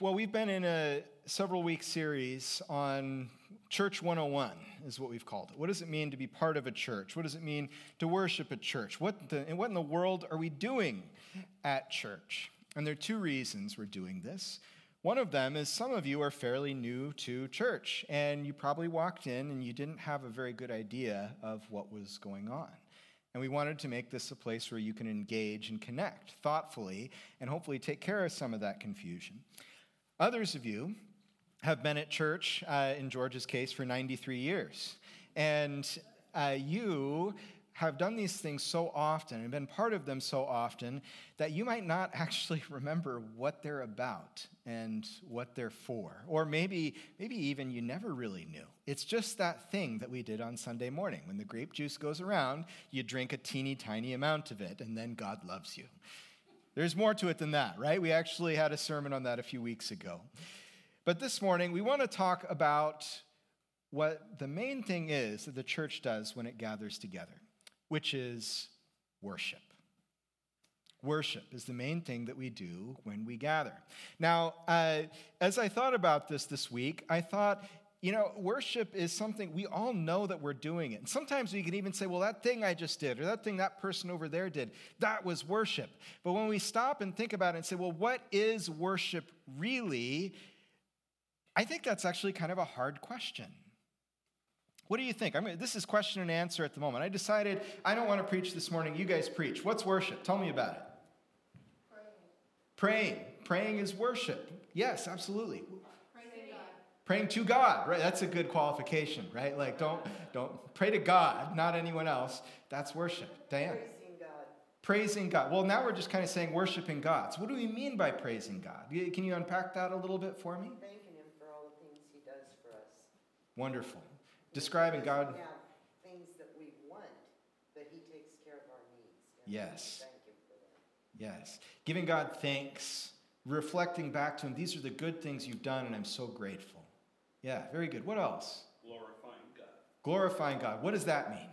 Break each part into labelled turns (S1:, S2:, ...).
S1: Well, we've been in a several week series on Church 101, is what we've called it. What does it mean to be part of a church? What does it mean to worship at church? What, the, and what in the world are we doing at church? And there are two reasons we're doing this. One of them is some of you are fairly new to church, and you probably walked in and you didn't have a very good idea of what was going on. And we wanted to make this a place where you can engage and connect thoughtfully and hopefully take care of some of that confusion. Others of you have been at church, uh, in George's case, for 93 years. And uh, you have done these things so often and been part of them so often that you might not actually remember what they're about and what they're for. Or maybe, maybe even you never really knew. It's just that thing that we did on Sunday morning. When the grape juice goes around, you drink a teeny tiny amount of it, and then God loves you. There's more to it than that, right? We actually had a sermon on that a few weeks ago. But this morning, we want to talk about what the main thing is that the church does when it gathers together which is worship. Worship is the main thing that we do when we gather. Now, uh, as I thought about this this week, I thought, you know, worship is something we all know that we're doing it. And sometimes we can even say, well, that thing I just did, or that thing that person over there did, that was worship. But when we stop and think about it and say, well, what is worship really? I think that's actually kind of a hard question. What do you think? I mean, this is question and answer at the moment. I decided I don't want to preach this morning. You guys preach. What's worship? Tell me about it. Praying. Praying. Praying is worship. Yes, absolutely. Praying to God, right? That's a good qualification, right? Like, don't don't pray to God, not anyone else. That's worship. Diane. Praising God. Praising God. Well, now we're just kind of saying worshiping God. So, what do we mean by praising God? Can you unpack that a little bit for me?
S2: Thanking Him for all the things He does for us.
S1: Wonderful describing God.
S2: Have things that we want, but He takes care of our needs.
S1: Yes.
S2: Thank you for that.
S1: Yes. Giving God thanks, reflecting back to Him. These are the good things you've done, and I'm so grateful. Yeah, very good. What else?
S3: Glorifying God.
S1: Glorifying God. What does that mean?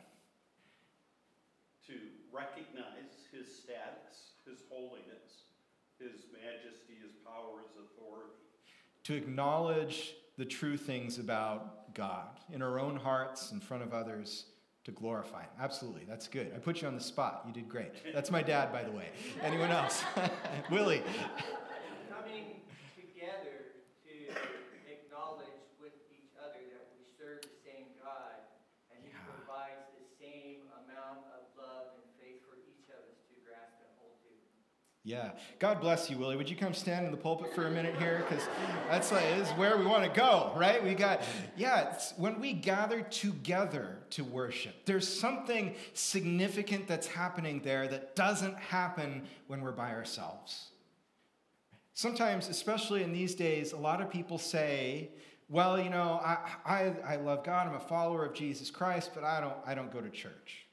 S3: To recognize His status, His holiness, His majesty, His power, His authority.
S1: To acknowledge the true things about God in our own hearts, in front of others, to glorify Him. Absolutely, that's good. I put you on the spot. You did great. That's my dad, by the way. Anyone else? Willie.
S4: Coming together to acknowledge with each other that we serve the same God and He yeah. provides the same amount of love and faith for each of us to grasp and hold to.
S1: Yeah. God bless you, Willie. Would you come stand in the pulpit for a minute here? Because that's like, is where we want to go, right? We got, yeah, when we gather together to worship, there's something significant that's happening there that doesn't happen when we're by ourselves. Sometimes, especially in these days, a lot of people say, well, you know, I, I, I love God, I'm a follower of Jesus Christ, but I don't, I don't go to church.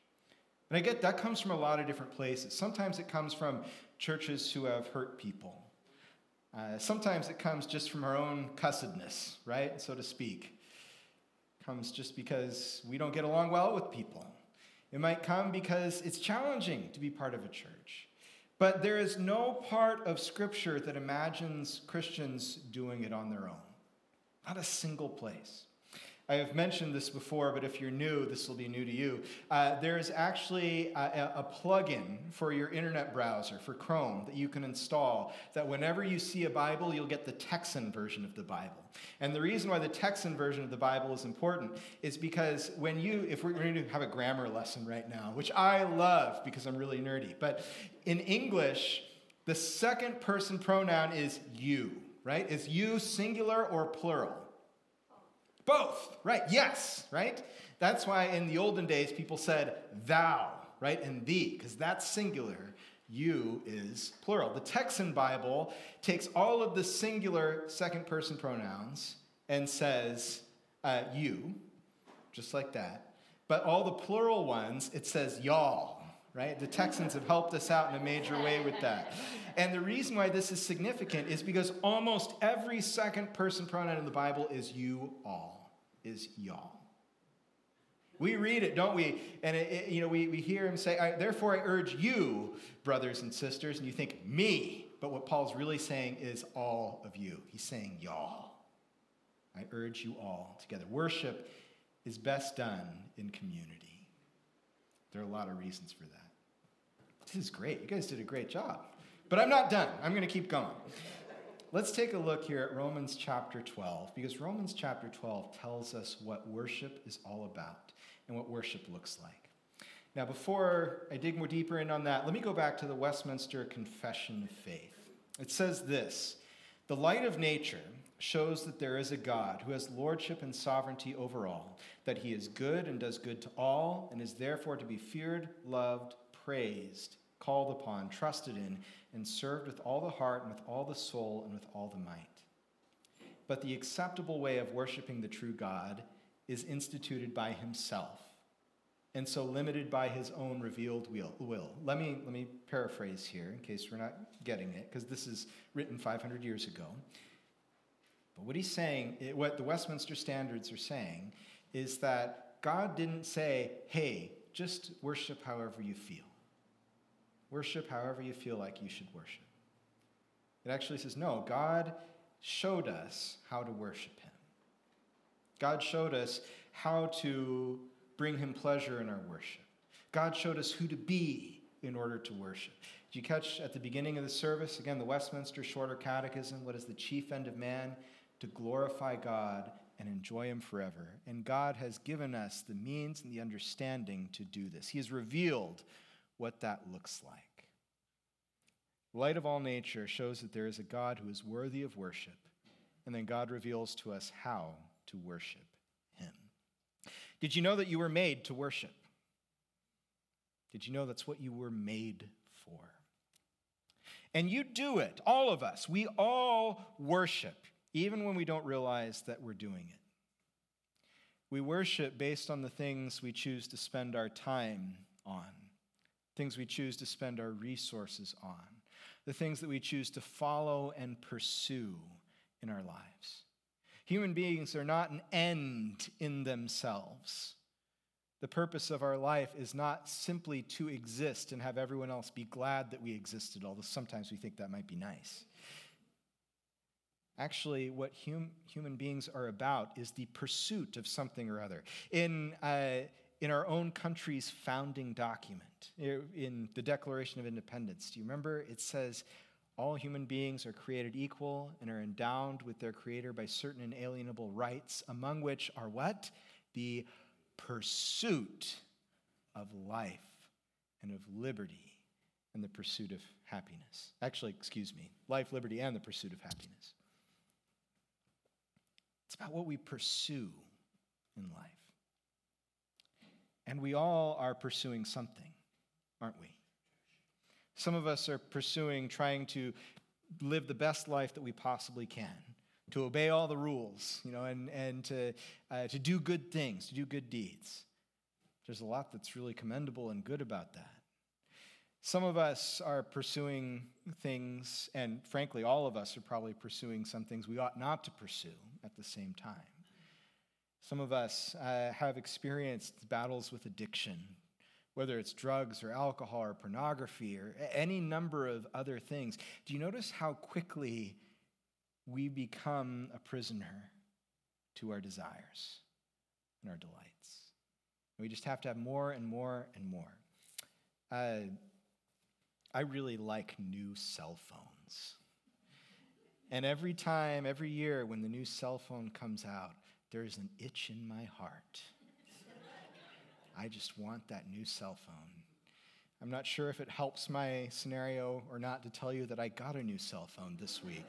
S1: And I get that comes from a lot of different places. Sometimes it comes from churches who have hurt people. Uh, sometimes it comes just from our own cussedness, right, so to speak. It comes just because we don't get along well with people. It might come because it's challenging to be part of a church. But there is no part of Scripture that imagines Christians doing it on their own. Not a single place. I have mentioned this before, but if you're new, this will be new to you. Uh, there is actually a, a plugin for your internet browser, for Chrome, that you can install that whenever you see a Bible, you'll get the Texan version of the Bible. And the reason why the Texan version of the Bible is important is because when you, if we're going to have a grammar lesson right now, which I love because I'm really nerdy, but in English, the second person pronoun is you, right? Is you singular or plural? Both, right? Yes, right? That's why in the olden days people said thou, right? And thee, because that's singular. You is plural. The Texan Bible takes all of the singular second person pronouns and says uh, you, just like that. But all the plural ones, it says y'all, right? The Texans have helped us out in a major way with that. And the reason why this is significant is because almost every second person pronoun in the Bible is you all is y'all. We read it, don't we? And it, it, you know, we, we hear him say, I, "Therefore, I urge you, brothers and sisters," and you think, "Me." But what Paul's really saying is all of you. He's saying y'all. I urge you all together. Worship is best done in community. There are a lot of reasons for that. This is great. You guys did a great job. But I'm not done. I'm going to keep going. Let's take a look here at Romans chapter 12, because Romans chapter 12 tells us what worship is all about and what worship looks like. Now, before I dig more deeper in on that, let me go back to the Westminster Confession of Faith. It says this The light of nature shows that there is a God who has lordship and sovereignty over all, that he is good and does good to all, and is therefore to be feared, loved, praised, called upon, trusted in, and served with all the heart and with all the soul and with all the might. But the acceptable way of worshiping the true God is instituted by himself and so limited by his own revealed will. Let me, let me paraphrase here in case we're not getting it, because this is written 500 years ago. But what he's saying, what the Westminster Standards are saying, is that God didn't say, hey, just worship however you feel. Worship however you feel like you should worship. It actually says, no, God showed us how to worship him. God showed us how to bring him pleasure in our worship. God showed us who to be in order to worship. Did you catch at the beginning of the service, again, the Westminster Shorter Catechism? What is the chief end of man? To glorify God and enjoy Him forever. And God has given us the means and the understanding to do this. He has revealed what that looks like. Light of all nature shows that there is a God who is worthy of worship, and then God reveals to us how to worship Him. Did you know that you were made to worship? Did you know that's what you were made for? And you do it, all of us. We all worship, even when we don't realize that we're doing it. We worship based on the things we choose to spend our time on, things we choose to spend our resources on, the things that we choose to follow and pursue in our lives. Human beings are not an end in themselves. The purpose of our life is not simply to exist and have everyone else be glad that we existed, although sometimes we think that might be nice. Actually, what hum, human beings are about is the pursuit of something or other. In, uh, in our own country's founding document, in the Declaration of Independence, do you remember? It says, all human beings are created equal and are endowed with their Creator by certain inalienable rights, among which are what? The pursuit of life and of liberty and the pursuit of happiness. Actually, excuse me, life, liberty, and the pursuit of happiness. It's about what we pursue in life. And we all are pursuing something, aren't we? Some of us are pursuing trying to live the best life that we possibly can, to obey all the rules, you know, and, and to, uh, to do good things, to do good deeds. There's a lot that's really commendable and good about that. Some of us are pursuing things, and frankly, all of us are probably pursuing some things we ought not to pursue at the same time. Some of us uh, have experienced battles with addiction, whether it's drugs or alcohol or pornography or any number of other things, do you notice how quickly we become a prisoner to our desires and our delights? We just have to have more and more and more. Uh, I really like new cell phones. And every time, every year, when the new cell phone comes out, there's an itch in my heart I just want that new cell phone. I'm not sure if it helps my scenario or not to tell you that I got a new cell phone this week.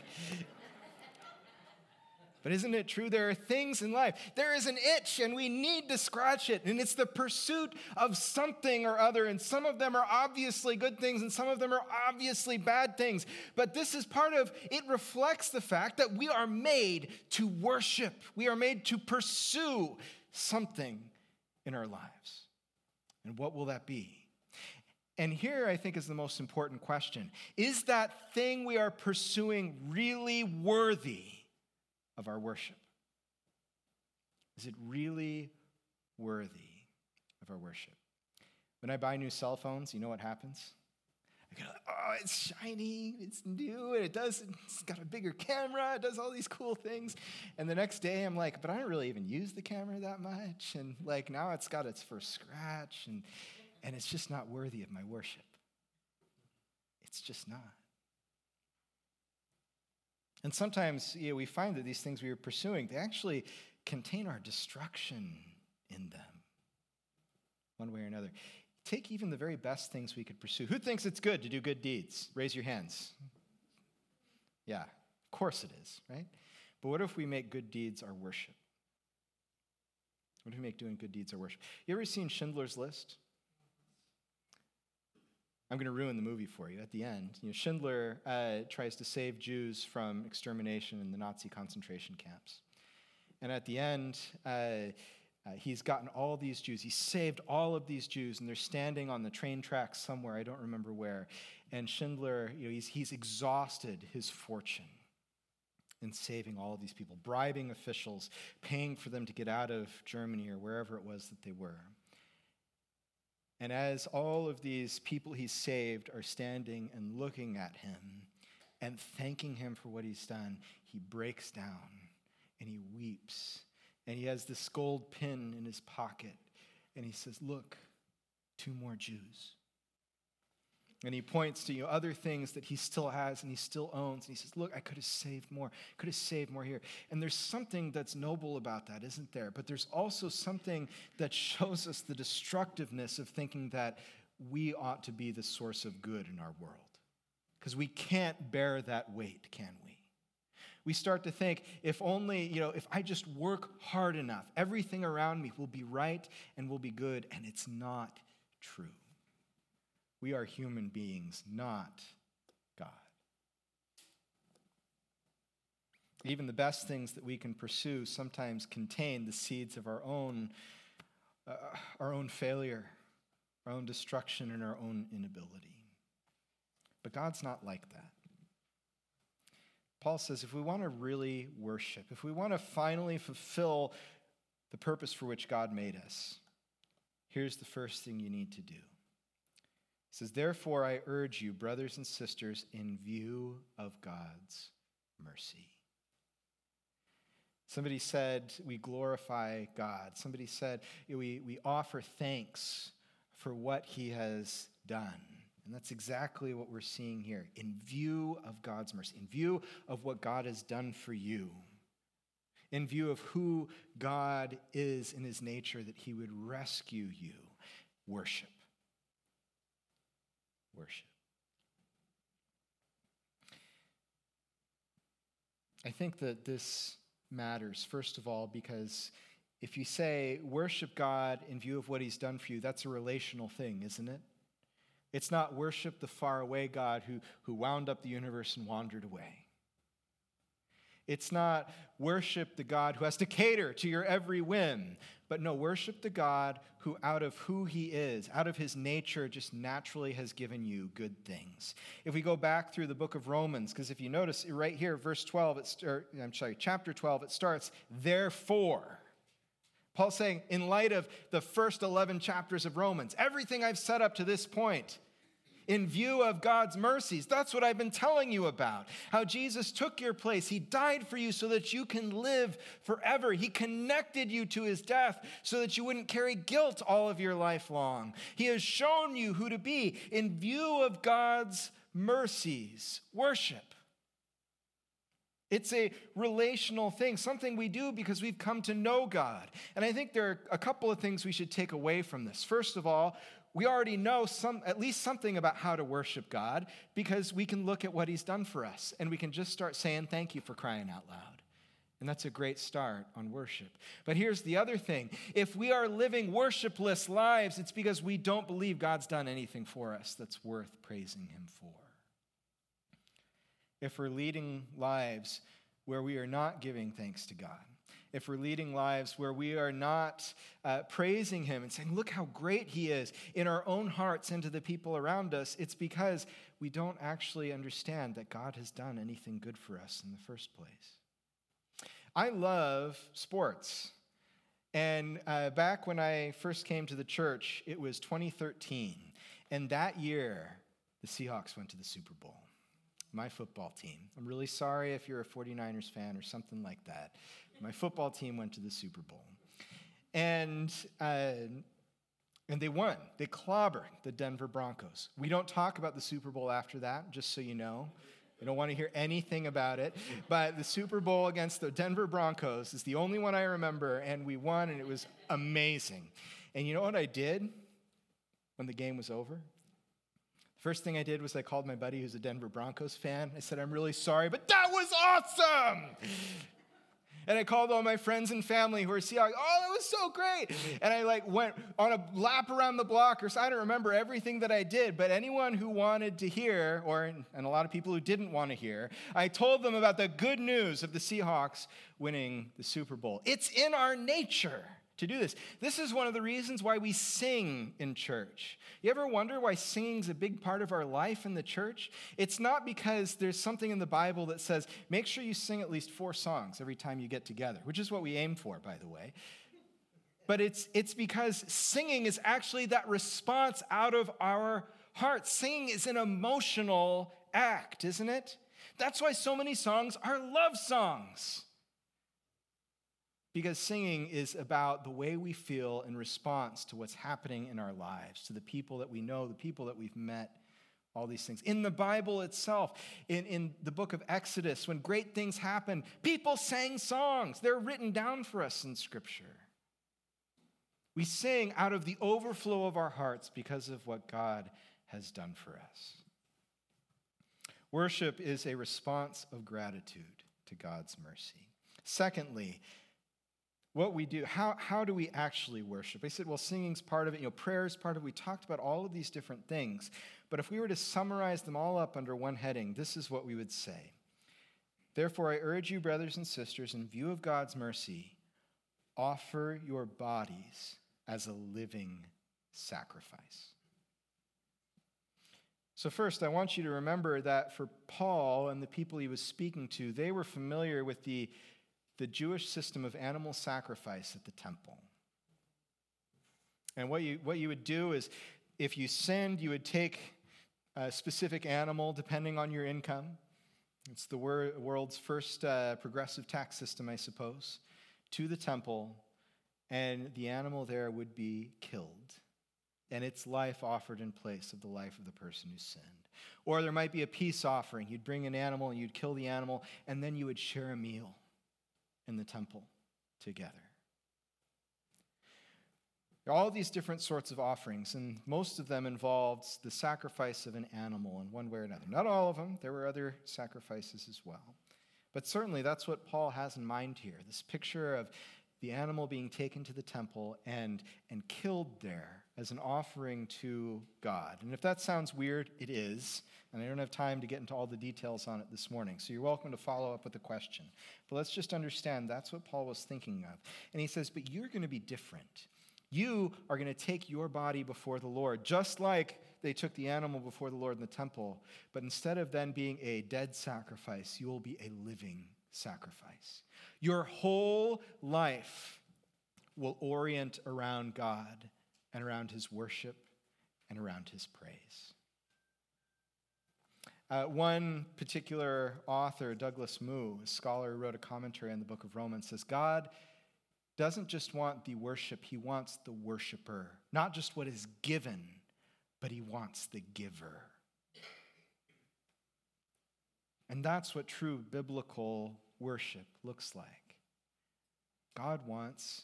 S1: But isn't it true? There are things in life. There is an itch, and we need to scratch it. And it's the pursuit of something or other. And some of them are obviously good things, and some of them are obviously bad things. But this is part of it, reflects the fact that we are made to worship, we are made to pursue something in our lives. And what will that be? And here I think is the most important question Is that thing we are pursuing really worthy of our worship? Is it really worthy of our worship? When I buy new cell phones, you know what happens? I go, oh, it's shiny, it's new, and it does, it's got a bigger camera, it does all these cool things. And the next day I'm like, but I don't really even use the camera that much. And like now it's got its first scratch, and, and it's just not worthy of my worship. It's just not. And sometimes you know, we find that these things we are pursuing, they actually contain our destruction in them, one way or another. Take even the very best things we could pursue. Who thinks it's good to do good deeds? Raise your hands. Yeah, of course it is, right? But what if we make good deeds our worship? What if we make doing good deeds our worship? You ever seen Schindler's List? I'm going to ruin the movie for you at the end. You know, Schindler uh, tries to save Jews from extermination in the Nazi concentration camps. And at the end, uh, uh, he's gotten all these Jews. He saved all of these Jews, and they're standing on the train tracks somewhere. I don't remember where. And Schindler, you know, he's, he's exhausted his fortune in saving all of these people, bribing officials, paying for them to get out of Germany or wherever it was that they were. And as all of these people he saved are standing and looking at him and thanking him for what he's done, he breaks down and he weeps. And he has this gold pin in his pocket. And he says, Look, two more Jews. And he points to you know, other things that he still has and he still owns. And he says, Look, I could have saved more. Could have saved more here. And there's something that's noble about that, isn't there? But there's also something that shows us the destructiveness of thinking that we ought to be the source of good in our world. Because we can't bear that weight, can we? We start to think if only, you know, if I just work hard enough, everything around me will be right and will be good. And it's not true. We are human beings, not God. Even the best things that we can pursue sometimes contain the seeds of our own, uh, our own failure, our own destruction, and our own inability. But God's not like that. Paul says if we want to really worship, if we want to finally fulfill the purpose for which God made us, here's the first thing you need to do says, Therefore, I urge you, brothers and sisters, in view of God's mercy. Somebody said, We glorify God. Somebody said, We, we offer thanks for what he has done. And that's exactly what we're seeing here. In view of God's mercy, in view of what God has done for you, in view of who God is in his nature, that he would rescue you, worship worship. I think that this matters, first of all, because if you say worship God in view of what he's done for you, that's a relational thing, isn't it? It's not worship the faraway God who, who wound up the universe and wandered away. It's not worship the God who has to cater to your every whim, but no, worship the God who, out of who he is, out of his nature, just naturally has given you good things. If we go back through the book of Romans, because if you notice right here, verse 12, it's, or, I'm sorry, chapter 12, it starts, therefore. Paul's saying, in light of the first 11 chapters of Romans, everything I've set up to this point, in view of God's mercies. That's what I've been telling you about. How Jesus took your place. He died for you so that you can live forever. He connected you to his death so that you wouldn't carry guilt all of your life long. He has shown you who to be in view of God's mercies. Worship. It's a relational thing, something we do because we've come to know God. And I think there are a couple of things we should take away from this. First of all, we already know some, at least something about how to worship God because we can look at what He's done for us and we can just start saying thank you for crying out loud. And that's a great start on worship. But here's the other thing if we are living worshipless lives, it's because we don't believe God's done anything for us that's worth praising Him for. If we're leading lives where we are not giving thanks to God, if we're leading lives where we are not uh, praising Him and saying, Look how great He is in our own hearts and to the people around us, it's because we don't actually understand that God has done anything good for us in the first place. I love sports. And uh, back when I first came to the church, it was 2013. And that year, the Seahawks went to the Super Bowl. My football team. I'm really sorry if you're a 49ers fan or something like that. My football team went to the Super Bowl. And, uh, and they won. They clobbered the Denver Broncos. We don't talk about the Super Bowl after that, just so you know. I don't want to hear anything about it. But the Super Bowl against the Denver Broncos is the only one I remember, and we won, and it was amazing. And you know what I did when the game was over? The First thing I did was I called my buddy who's a Denver Broncos fan. I said, I'm really sorry, but that was awesome. And I called all my friends and family who were Seahawks. Oh, that was so great. And I like went on a lap around the block, or so I don't remember everything that I did, but anyone who wanted to hear, or and a lot of people who didn't want to hear, I told them about the good news of the Seahawks winning the Super Bowl. It's in our nature to do this. This is one of the reasons why we sing in church. You ever wonder why singing is a big part of our life in the church? It's not because there's something in the Bible that says, make sure you sing at least four songs every time you get together, which is what we aim for, by the way. But it's, it's because singing is actually that response out of our hearts. Singing is an emotional act, isn't it? That's why so many songs are love songs. Because singing is about the way we feel in response to what's happening in our lives, to the people that we know, the people that we've met, all these things. In the Bible itself, in, in the book of Exodus, when great things happen, people sang songs. They're written down for us in Scripture. We sing out of the overflow of our hearts because of what God has done for us. Worship is a response of gratitude to God's mercy. Secondly, what we do, how, how do we actually worship? I said, well, singing's part of it, you know, prayer is part of it. We talked about all of these different things. But if we were to summarize them all up under one heading, this is what we would say. Therefore, I urge you, brothers and sisters, in view of God's mercy, offer your bodies as a living sacrifice. So, first, I want you to remember that for Paul and the people he was speaking to, they were familiar with the the Jewish system of animal sacrifice at the temple. And what you, what you would do is, if you sinned, you would take a specific animal depending on your income. It's the wor- world's first uh, progressive tax system, I suppose, to the temple, and the animal there would be killed, and its life offered in place of the life of the person who sinned. Or there might be a peace offering. You'd bring an animal and you'd kill the animal, and then you would share a meal in the temple together. All these different sorts of offerings, and most of them involved the sacrifice of an animal in one way or another. Not all of them, there were other sacrifices as well. But certainly that's what Paul has in mind here this picture of the animal being taken to the temple and, and killed there as an offering to God. And if that sounds weird, it is. And I don't have time to get into all the details on it this morning. So you're welcome to follow up with a question. But let's just understand that's what Paul was thinking of. And he says, But you're going to be different. You are going to take your body before the Lord, just like they took the animal before the Lord in the temple. But instead of then being a dead sacrifice, you will be a living sacrifice. Your whole life will orient around God and around his worship and around his praise. Uh, one particular author, Douglas Moo, a scholar who wrote a commentary on the book of Romans, says God doesn't just want the worship, he wants the worshiper. Not just what is given, but he wants the giver. And that's what true biblical worship looks like. God wants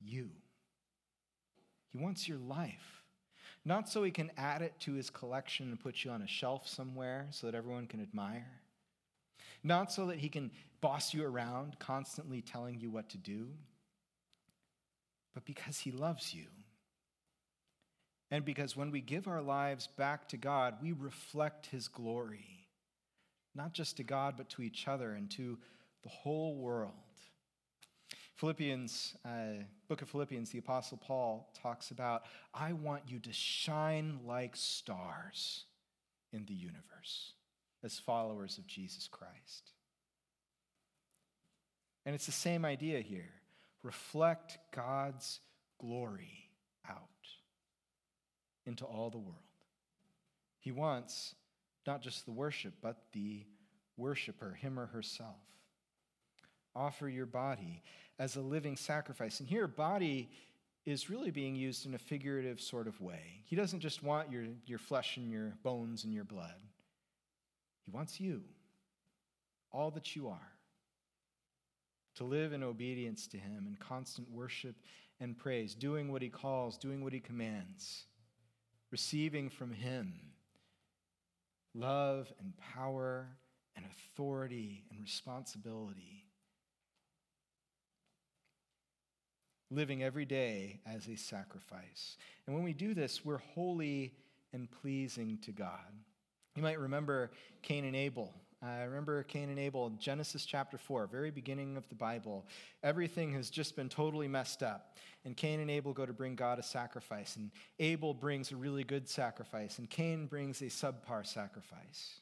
S1: you, He wants your life. Not so He can add it to His collection and put you on a shelf somewhere so that everyone can admire. Not so that He can boss you around, constantly telling you what to do, but because He loves you. And because when we give our lives back to God, we reflect His glory, not just to God, but to each other and to the whole world. Philippians, uh, book of Philippians, the Apostle Paul talks about, I want you to shine like stars in the universe as followers of Jesus Christ. And it's the same idea here reflect God's glory out into all the world. He wants not just the worship, but the worshiper, him or herself. Offer your body as a living sacrifice. And here, body is really being used in a figurative sort of way. He doesn't just want your, your flesh and your bones and your blood, He wants you, all that you are, to live in obedience to Him in constant worship and praise, doing what He calls, doing what He commands, receiving from Him love and power and authority and responsibility. Living every day as a sacrifice. And when we do this, we're holy and pleasing to God. You might remember Cain and Abel. I remember Cain and Abel, Genesis chapter 4, very beginning of the Bible. Everything has just been totally messed up. And Cain and Abel go to bring God a sacrifice. And Abel brings a really good sacrifice. And Cain brings a subpar sacrifice.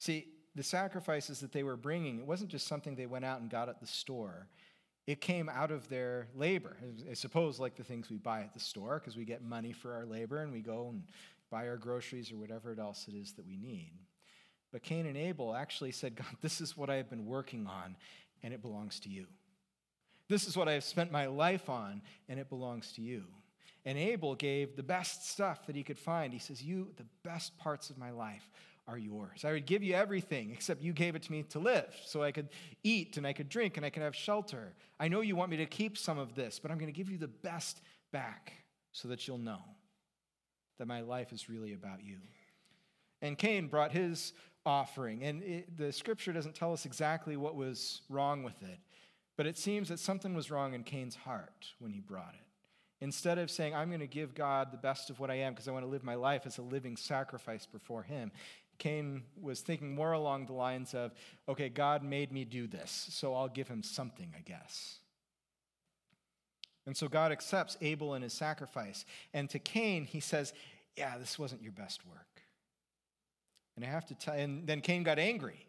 S1: See, the sacrifices that they were bringing, it wasn't just something they went out and got at the store. It came out of their labor. I suppose like the things we buy at the store, because we get money for our labor and we go and buy our groceries or whatever else it is that we need. But Cain and Abel actually said, God, this is what I have been working on, and it belongs to you. This is what I have spent my life on, and it belongs to you. And Abel gave the best stuff that he could find. He says, You, the best parts of my life are yours. I would give you everything except you gave it to me to live so I could eat and I could drink and I could have shelter. I know you want me to keep some of this, but I'm going to give you the best back so that you'll know that my life is really about you. And Cain brought his offering, and it, the scripture doesn't tell us exactly what was wrong with it, but it seems that something was wrong in Cain's heart when he brought it. Instead of saying, I'm going to give God the best of what I am because I want to live my life as a living sacrifice before Him, Cain was thinking more along the lines of, okay, God made me do this, so I'll give him something, I guess. And so God accepts Abel and his sacrifice. And to Cain, he says, yeah, this wasn't your best work. And I have to tell, and then Cain got angry.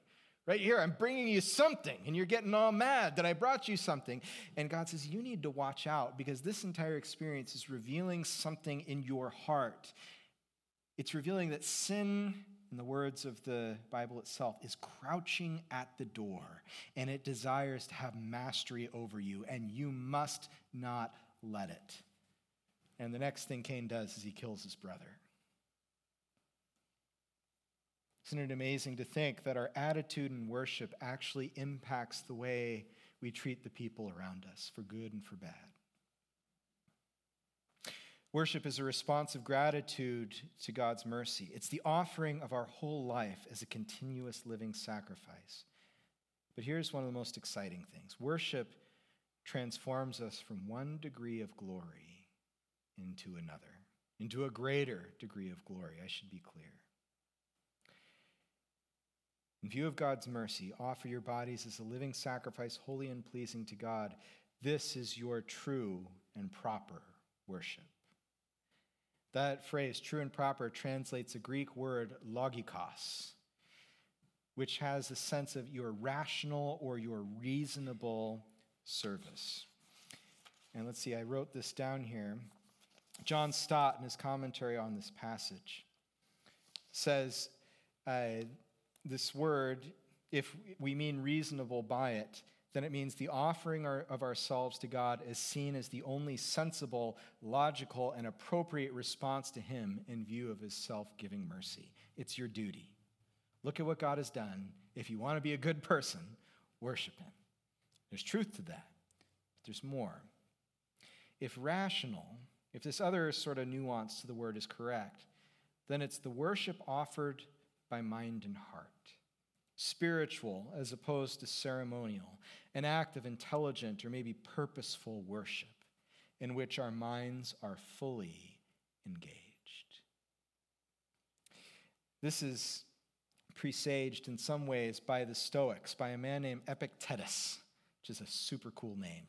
S1: Right here, I'm bringing you something, and you're getting all mad that I brought you something. And God says, You need to watch out because this entire experience is revealing something in your heart. It's revealing that sin in the words of the Bible itself, is crouching at the door and it desires to have mastery over you, and you must not let it. And the next thing Cain does is he kills his brother. Isn't it amazing to think that our attitude in worship actually impacts the way we treat the people around us, for good and for bad? Worship is a response of gratitude to God's mercy. It's the offering of our whole life as a continuous living sacrifice. But here's one of the most exciting things worship transforms us from one degree of glory into another, into a greater degree of glory, I should be clear. In view of God's mercy, offer your bodies as a living sacrifice, holy and pleasing to God. This is your true and proper worship. That phrase, true and proper, translates a Greek word, logikos, which has a sense of your rational or your reasonable service. And let's see, I wrote this down here. John Stott, in his commentary on this passage, says uh, this word, if we mean reasonable by it, then it means the offering of ourselves to God is seen as the only sensible, logical, and appropriate response to Him in view of His self giving mercy. It's your duty. Look at what God has done. If you want to be a good person, worship Him. There's truth to that, but there's more. If rational, if this other sort of nuance to the word is correct, then it's the worship offered by mind and heart spiritual as opposed to ceremonial, an act of intelligent or maybe purposeful worship in which our minds are fully engaged. This is presaged in some ways by the Stoics, by a man named Epictetus, which is a super cool name,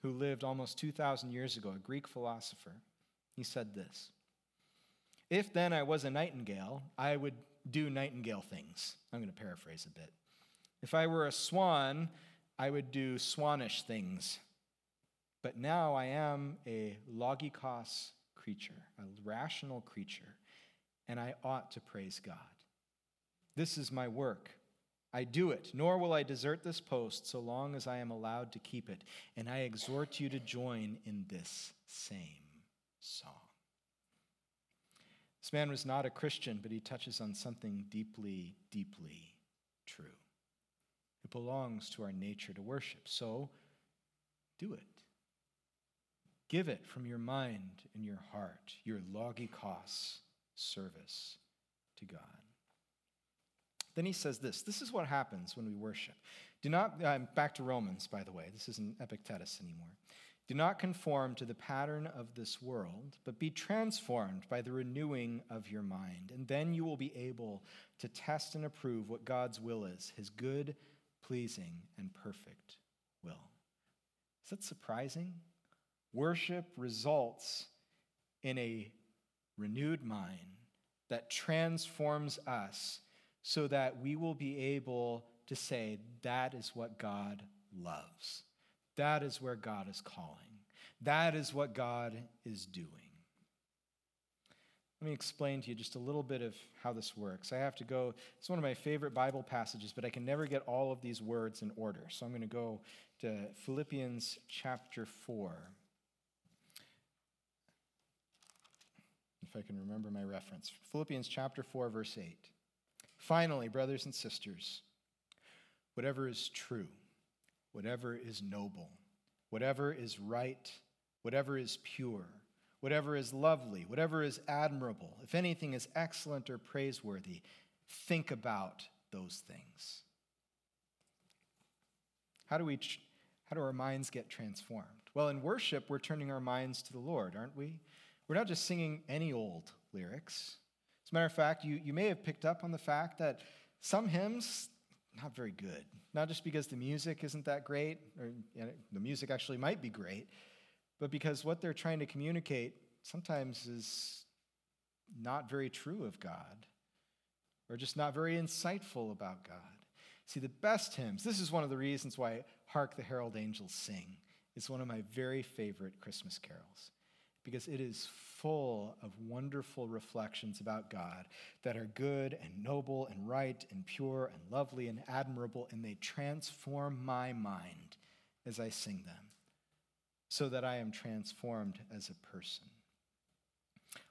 S1: who lived almost 2,000 years ago, a Greek philosopher. He said this If then I was a nightingale, I would do nightingale things. I'm going to paraphrase a bit. If I were a swan, I would do swanish things. But now I am a logikos creature, a rational creature, and I ought to praise God. This is my work. I do it, nor will I desert this post so long as I am allowed to keep it. And I exhort you to join in this same song. This man was not a Christian, but he touches on something deeply, deeply true. It belongs to our nature to worship. So do it. Give it from your mind and your heart, your logikos service to God. Then he says this this is what happens when we worship. Do not, uh, back to Romans, by the way, this isn't Epictetus anymore. Do not conform to the pattern of this world, but be transformed by the renewing of your mind. And then you will be able to test and approve what God's will is, his good, pleasing, and perfect will. Is that surprising? Worship results in a renewed mind that transforms us so that we will be able to say, that is what God loves. That is where God is calling. That is what God is doing. Let me explain to you just a little bit of how this works. I have to go, it's one of my favorite Bible passages, but I can never get all of these words in order. So I'm going to go to Philippians chapter 4. If I can remember my reference. Philippians chapter 4, verse 8. Finally, brothers and sisters, whatever is true, whatever is noble, whatever is right, whatever is pure, whatever is lovely, whatever is admirable, if anything is excellent or praiseworthy, think about those things. How do we how do our minds get transformed? Well, in worship, we're turning our minds to the Lord, aren't we? We're not just singing any old lyrics. As a matter of fact, you, you may have picked up on the fact that some hymns, not very good. Not just because the music isn't that great, or you know, the music actually might be great, but because what they're trying to communicate sometimes is not very true of God, or just not very insightful about God. See, the best hymns, this is one of the reasons why Hark the Herald Angels Sing. is one of my very favorite Christmas carols because it is full of wonderful reflections about God that are good and noble and right and pure and lovely and admirable, and they transform my mind as I sing them so that I am transformed as a person.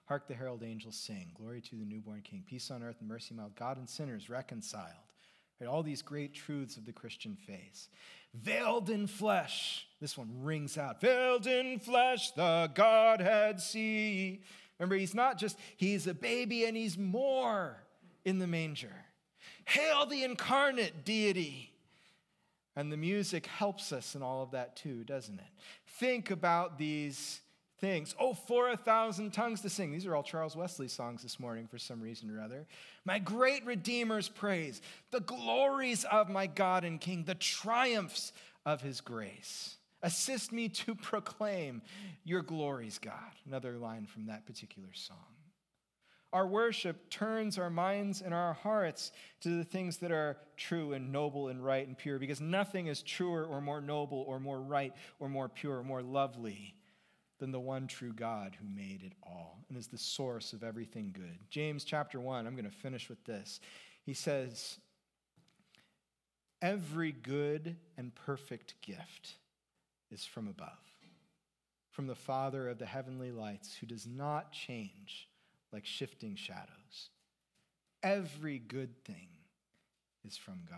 S1: Hark the herald angels sing, Glory to the newborn King, peace on earth and mercy mild, God and sinners reconciled. Right, all these great truths of the Christian faith veiled in flesh. This one rings out veiled in flesh, the Godhead see. Remember, he's not just, he's a baby and he's more in the manger. Hail the incarnate deity. And the music helps us in all of that too, doesn't it? Think about these things. Oh, for a thousand tongues to sing. These are all Charles Wesley songs this morning for some reason or other. My great Redeemer's praise, the glories of my God and King, the triumphs of his grace. Assist me to proclaim your glories, God. Another line from that particular song. Our worship turns our minds and our hearts to the things that are true and noble and right and pure because nothing is truer or more noble or more right or more pure or more lovely than the one true God who made it all and is the source of everything good. James chapter 1, I'm going to finish with this. He says, Every good and perfect gift is from above, from the Father of the heavenly lights, who does not change like shifting shadows. Every good thing is from God.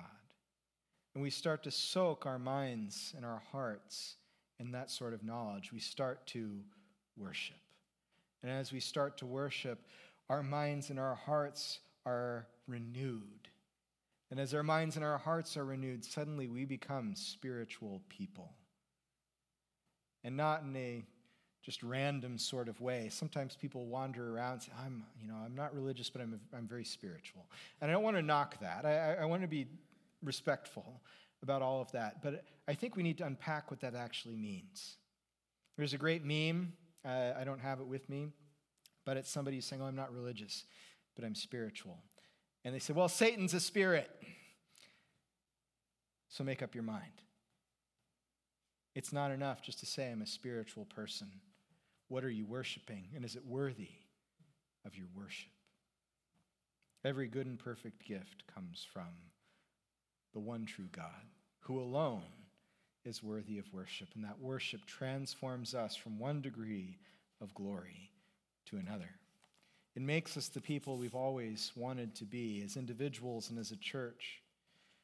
S1: And we start to soak our minds and our hearts in that sort of knowledge, we start to worship. And as we start to worship, our minds and our hearts are renewed. And as our minds and our hearts are renewed, suddenly we become spiritual people. And not in a just random sort of way. Sometimes people wander around and say, I'm, you know, I'm not religious, but I'm, I'm very spiritual. And I don't want to knock that. I, I want to be respectful about all of that. But I think we need to unpack what that actually means. There's a great meme. Uh, I don't have it with me, but it's somebody saying, Oh, I'm not religious, but I'm spiritual. And they say, Well, Satan's a spirit. So make up your mind. It's not enough just to say I'm a spiritual person. What are you worshiping? And is it worthy of your worship? Every good and perfect gift comes from the one true God, who alone is worthy of worship. And that worship transforms us from one degree of glory to another. It makes us the people we've always wanted to be as individuals and as a church.